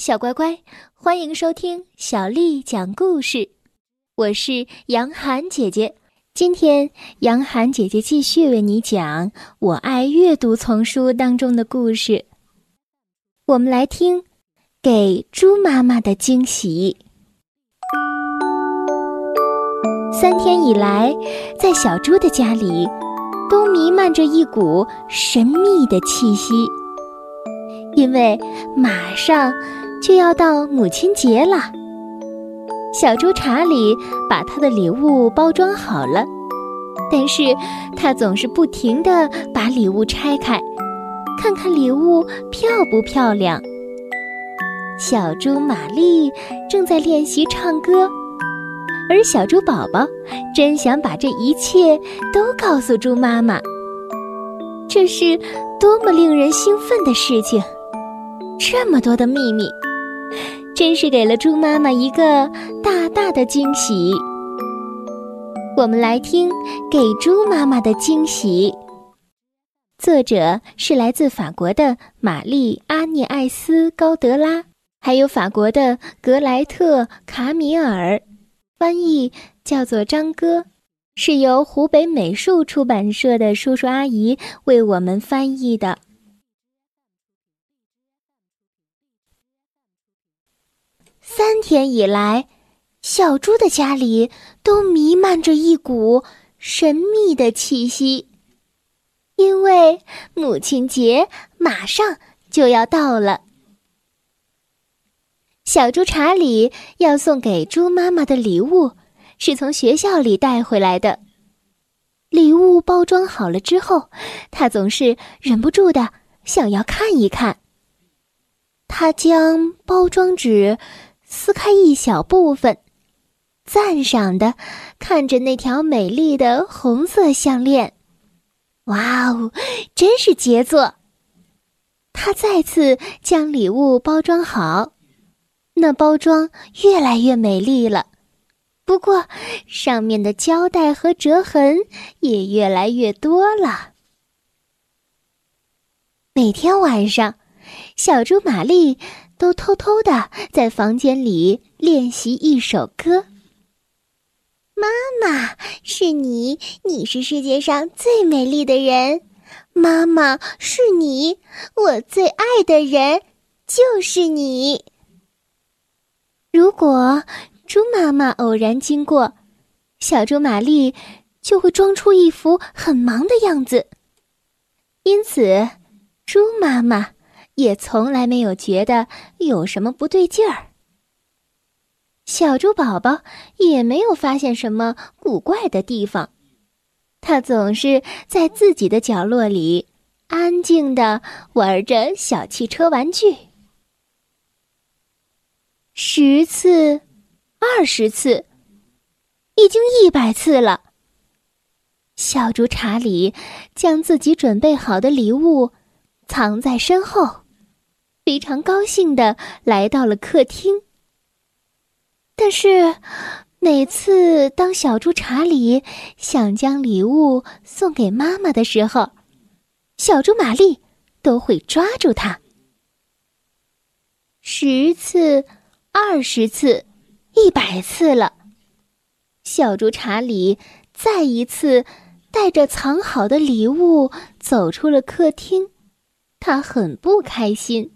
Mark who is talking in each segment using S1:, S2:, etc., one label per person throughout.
S1: 小乖乖，欢迎收听小丽讲故事。我是杨涵姐姐，今天杨涵姐姐继续为你讲《我爱阅读》丛书当中的故事。我们来听《给猪妈妈的惊喜》。三天以来，在小猪的家里，都弥漫着一股神秘的气息，因为马上。就要到母亲节了，小猪查理把他的礼物包装好了，但是他总是不停地把礼物拆开，看看礼物漂不漂亮。小猪玛丽正在练习唱歌，而小猪宝宝真想把这一切都告诉猪妈妈，这是多么令人兴奋的事情！这么多的秘密。真是给了猪妈妈一个大大的惊喜。我们来听《给猪妈妈的惊喜》，作者是来自法国的玛丽·阿涅艾斯·高德拉，还有法国的格莱特·卡米尔，翻译叫做张哥，是由湖北美术出版社的叔叔阿姨为我们翻译的。三天以来，小猪的家里都弥漫着一股神秘的气息，因为母亲节马上就要到了。小猪查理要送给猪妈妈的礼物，是从学校里带回来的。礼物包装好了之后，他总是忍不住的想要看一看。他将包装纸。撕开一小部分，赞赏的看着那条美丽的红色项链，哇哦，真是杰作！他再次将礼物包装好，那包装越来越美丽了，不过上面的胶带和折痕也越来越多了。每天晚上，小猪玛丽。都偷偷的在房间里练习一首歌。妈妈是你，你是世界上最美丽的人。妈妈是你，我最爱的人就是你。如果猪妈妈偶然经过，小猪玛丽就会装出一副很忙的样子。因此，猪妈妈。也从来没有觉得有什么不对劲儿。小猪宝宝也没有发现什么古怪的地方，他总是在自己的角落里安静的玩着小汽车玩具。十次，二十次，已经一百次了。小猪查理将自己准备好的礼物藏在身后。非常高兴的来到了客厅。但是，每次当小猪查理想将礼物送给妈妈的时候，小猪玛丽都会抓住他。十次、二十次、一百次了，小猪查理再一次带着藏好的礼物走出了客厅，他很不开心。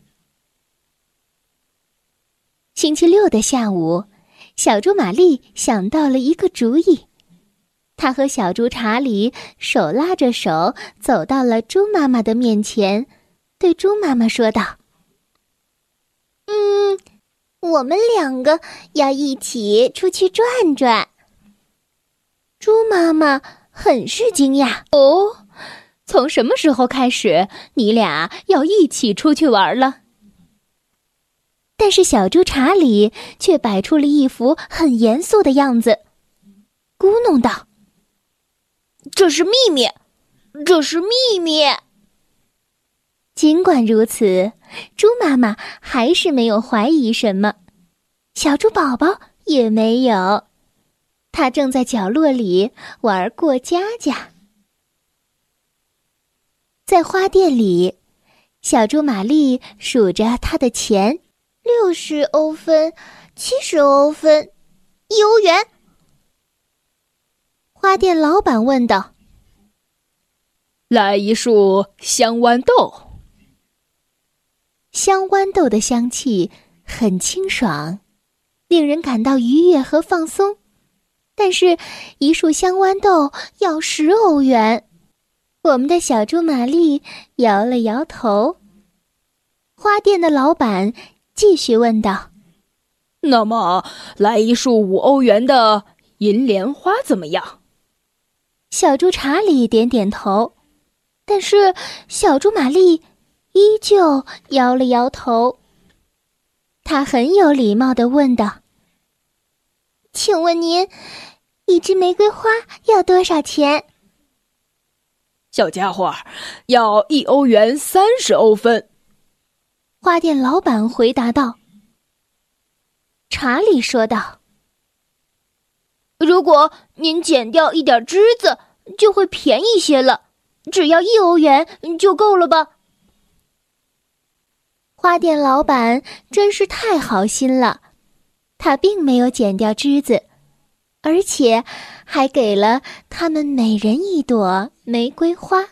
S1: 星期六的下午，小猪玛丽想到了一个主意。她和小猪查理手拉着手走到了猪妈妈的面前，对猪妈妈说道：“嗯，我们两个要一起出去转转。”猪妈妈很是惊讶：“
S2: 哦，从什么时候开始，你俩要一起出去玩了？”
S1: 但是小猪查理却摆出了一副很严肃的样子，咕哝道：“
S3: 这是秘密，这是秘密。”
S1: 尽管如此，猪妈妈还是没有怀疑什么，小猪宝宝也没有，他正在角落里玩过家家。在花店里，小猪玛丽数着他的钱。
S3: 六十欧分，七十欧分，一欧元。
S1: 花店老板问道：“
S2: 来一束香豌豆。”
S1: 香豌豆的香气很清爽，令人感到愉悦和放松。但是，一束香豌豆要十欧元。我们的小猪玛丽摇了摇头。花店的老板继续问道：“
S2: 那么，来一束五欧元的银莲花怎么样？”
S1: 小猪查理点点头，但是小猪玛丽依旧摇了摇头。他很有礼貌的问道：“
S3: 请问您，一支玫瑰花要多少钱？”
S2: 小家伙，要一欧元三十欧分。
S1: 花店老板回答道。查理说道。
S3: 如果您剪掉一点枝子，就会便宜些了。只要一欧元就够了吧？
S1: 花店老板真是太好心了，他并没有剪掉枝子，而且还给了他们每人一朵玫瑰花。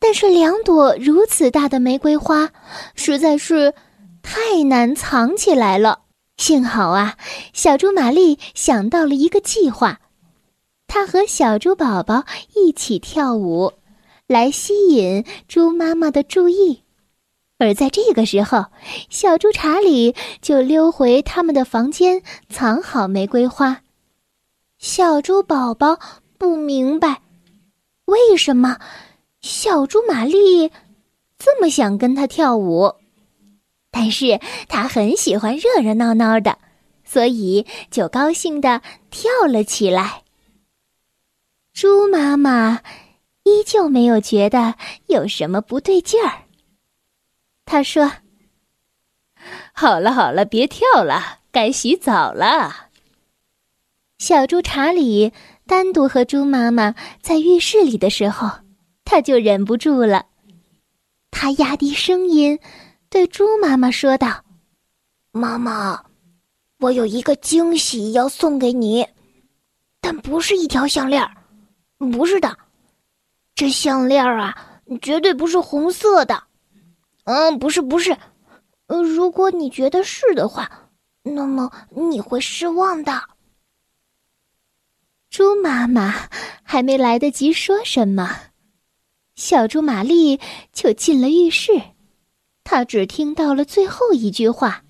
S1: 但是两朵如此大的玫瑰花，实在是太难藏起来了。幸好啊，小猪玛丽想到了一个计划，她和小猪宝宝一起跳舞，来吸引猪妈妈的注意。而在这个时候，小猪查理就溜回他们的房间，藏好玫瑰花。小猪宝宝不明白，为什么小猪玛丽这么想跟他跳舞。但是他很喜欢热热闹闹的，所以就高兴的跳了起来。猪妈妈依旧没有觉得有什么不对劲儿。他说：“
S2: 好了好了，别跳了，该洗澡了。”
S1: 小猪查理单独和猪妈妈在浴室里的时候，他就忍不住了，他压低声音。对猪妈妈说道：“
S3: 妈妈，我有一个惊喜要送给你，但不是一条项链不是的，这项链啊，绝对不是红色的。嗯，不是，不是。呃，如果你觉得是的话，那么你会失望的。”
S1: 猪妈妈还没来得及说什么，小猪玛丽就进了浴室。他只听到了最后一句话。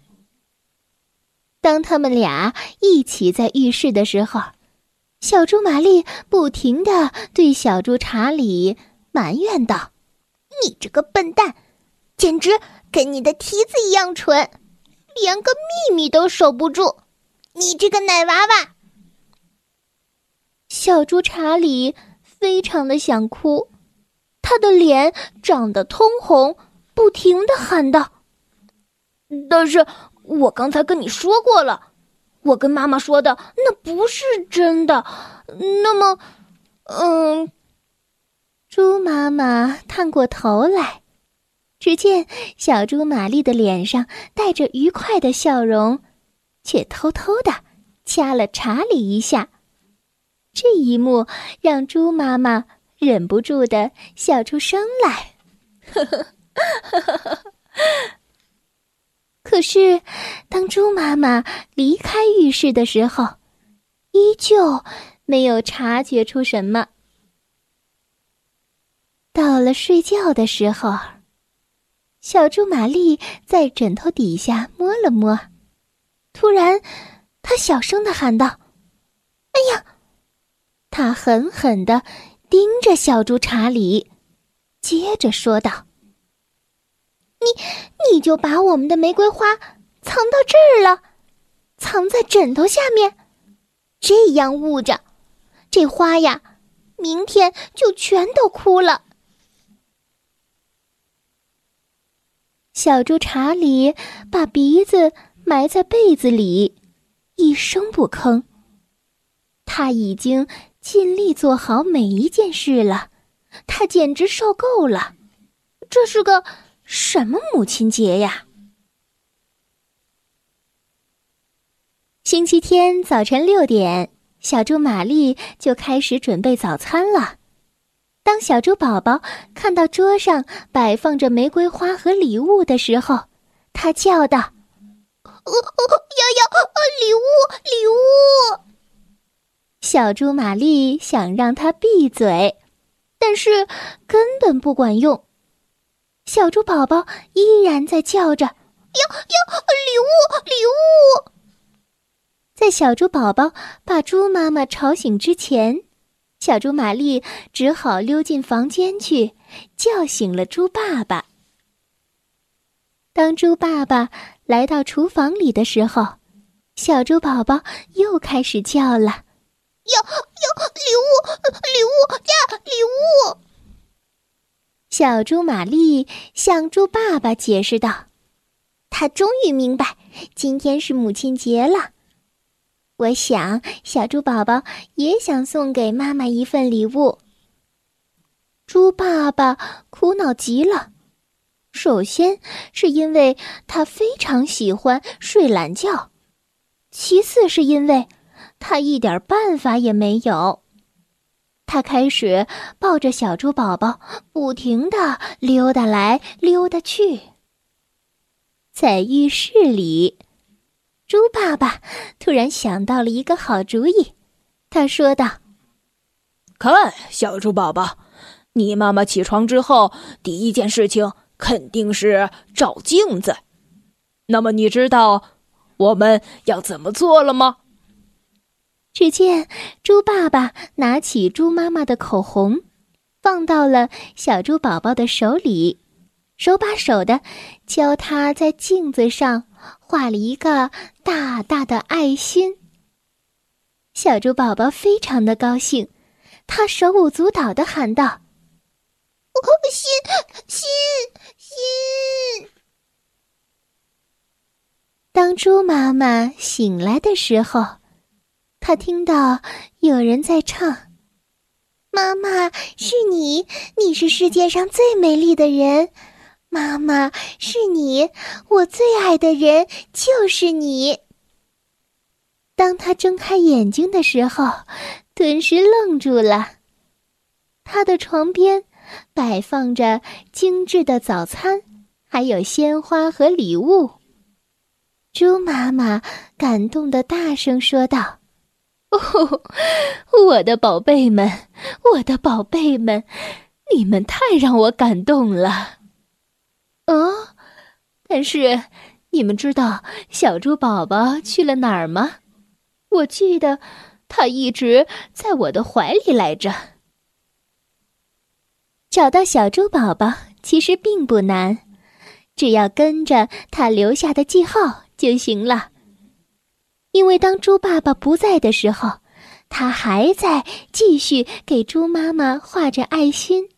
S1: 当他们俩一起在浴室的时候，小猪玛丽不停的对小猪查理埋怨道：“
S3: 你这个笨蛋，简直跟你的蹄子一样蠢，连个秘密都守不住！你这个奶娃娃！”
S1: 小猪查理非常的想哭，他的脸涨得通红。不停的喊道：“
S3: 但是我刚才跟你说过了，我跟妈妈说的那不是真的。那么，嗯。”
S1: 猪妈妈探过头来，只见小猪玛丽的脸上带着愉快的笑容，却偷偷的掐了查理一下。这一幕让猪妈妈忍不住的笑出声来，可是，当猪妈妈离开浴室的时候，依旧没有察觉出什么。到了睡觉的时候，小猪玛丽在枕头底下摸了摸，突然，她小声的喊道：“哎呀！”她狠狠的盯着小猪查理，接着说道。
S3: 你，你就把我们的玫瑰花藏到这儿了，藏在枕头下面，这样捂着，这花呀，明天就全都枯了。
S1: 小猪查理把鼻子埋在被子里，一声不吭。他已经尽力做好每一件事了，他简直受够了。这是个。什么母亲节呀？星期天早晨六点，小猪玛丽就开始准备早餐了。当小猪宝宝看到桌上摆放着玫瑰花和礼物的时候，他叫道：“
S3: 哦哦，要要，礼物，礼物！”
S1: 小猪玛丽想让它闭嘴，但是根本不管用。小猪宝宝依然在叫着：“
S3: 要要，礼物，礼物！”
S1: 在小猪宝宝把猪妈妈吵醒之前。小猪玛丽只好溜进房间去，叫醒了猪爸爸。当猪爸爸来到厨房里的时候，小猪宝宝又开始叫了：“
S3: 要要礼物，礼物呀，礼物！”
S1: 小猪玛丽向猪爸爸解释道：“他终于明白，今天是母亲节了。”我想，小猪宝宝也想送给妈妈一份礼物。猪爸爸苦恼极了，首先是因为他非常喜欢睡懒觉，其次是因为他一点办法也没有。他开始抱着小猪宝宝，不停的溜达来溜达去，在浴室里。猪爸爸突然想到了一个好主意，他说道：“
S4: 看，小猪宝宝，你妈妈起床之后第一件事情肯定是照镜子。那么你知道我们要怎么做了吗？”
S1: 只见猪爸爸拿起猪妈妈的口红，放到了小猪宝宝的手里，手把手的教他在镜子上。画了一个大大的爱心。小猪宝宝非常的高兴，他手舞足蹈的喊道：“
S3: 哦，心心心！”
S1: 当猪妈妈醒来的时候，他听到有人在唱：“
S3: 妈妈是你，你是世界上最美丽的人。”妈妈是你，我最爱的人就是你。
S1: 当他睁开眼睛的时候，顿时愣住了。他的床边摆放着精致的早餐，还有鲜花和礼物。猪妈妈感动的大声说道：“
S2: 哦，我的宝贝们，我的宝贝们，你们太让我感动了。”哦，但是你们知道小猪宝宝去了哪儿吗？我记得他一直在我的怀里来着。
S1: 找到小猪宝宝其实并不难，只要跟着他留下的记号就行了。因为当猪爸爸不在的时候，他还在继续给猪妈妈画着爱心。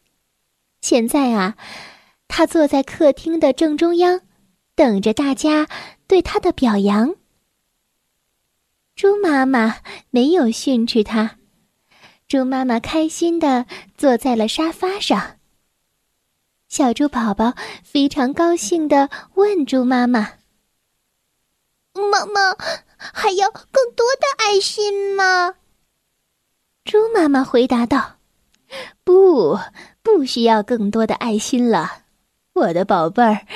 S1: 现在啊。他坐在客厅的正中央，等着大家对他的表扬。猪妈妈没有训斥他，猪妈妈开心的坐在了沙发上。小猪宝宝非常高兴的问猪妈妈：“
S3: 妈妈，还要更多的爱心吗？”
S1: 猪妈妈回答道：“不，不需要更多的爱心了。”我的宝贝儿，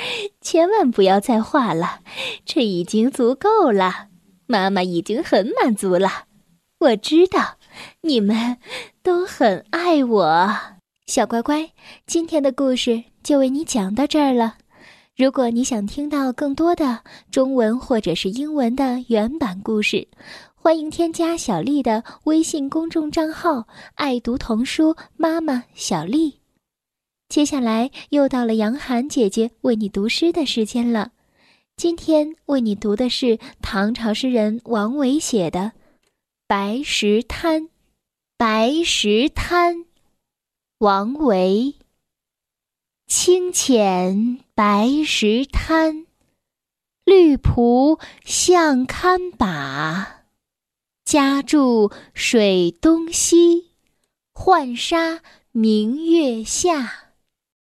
S1: 千万不要再画了，这已经足够了。妈妈已经很满足了。我知道你们都很爱我，小乖乖。今天的故事就为你讲到这儿了。如果你想听到更多的中文或者是英文的原版故事，欢迎添加小丽的微信公众账号“爱读童书妈妈小丽”。接下来又到了杨涵姐姐为你读诗的时间了。今天为你读的是唐朝诗人王维写的《白石滩》。白石滩，王维。清浅白石滩，绿蒲向堪把。家住水东西，浣纱明月下。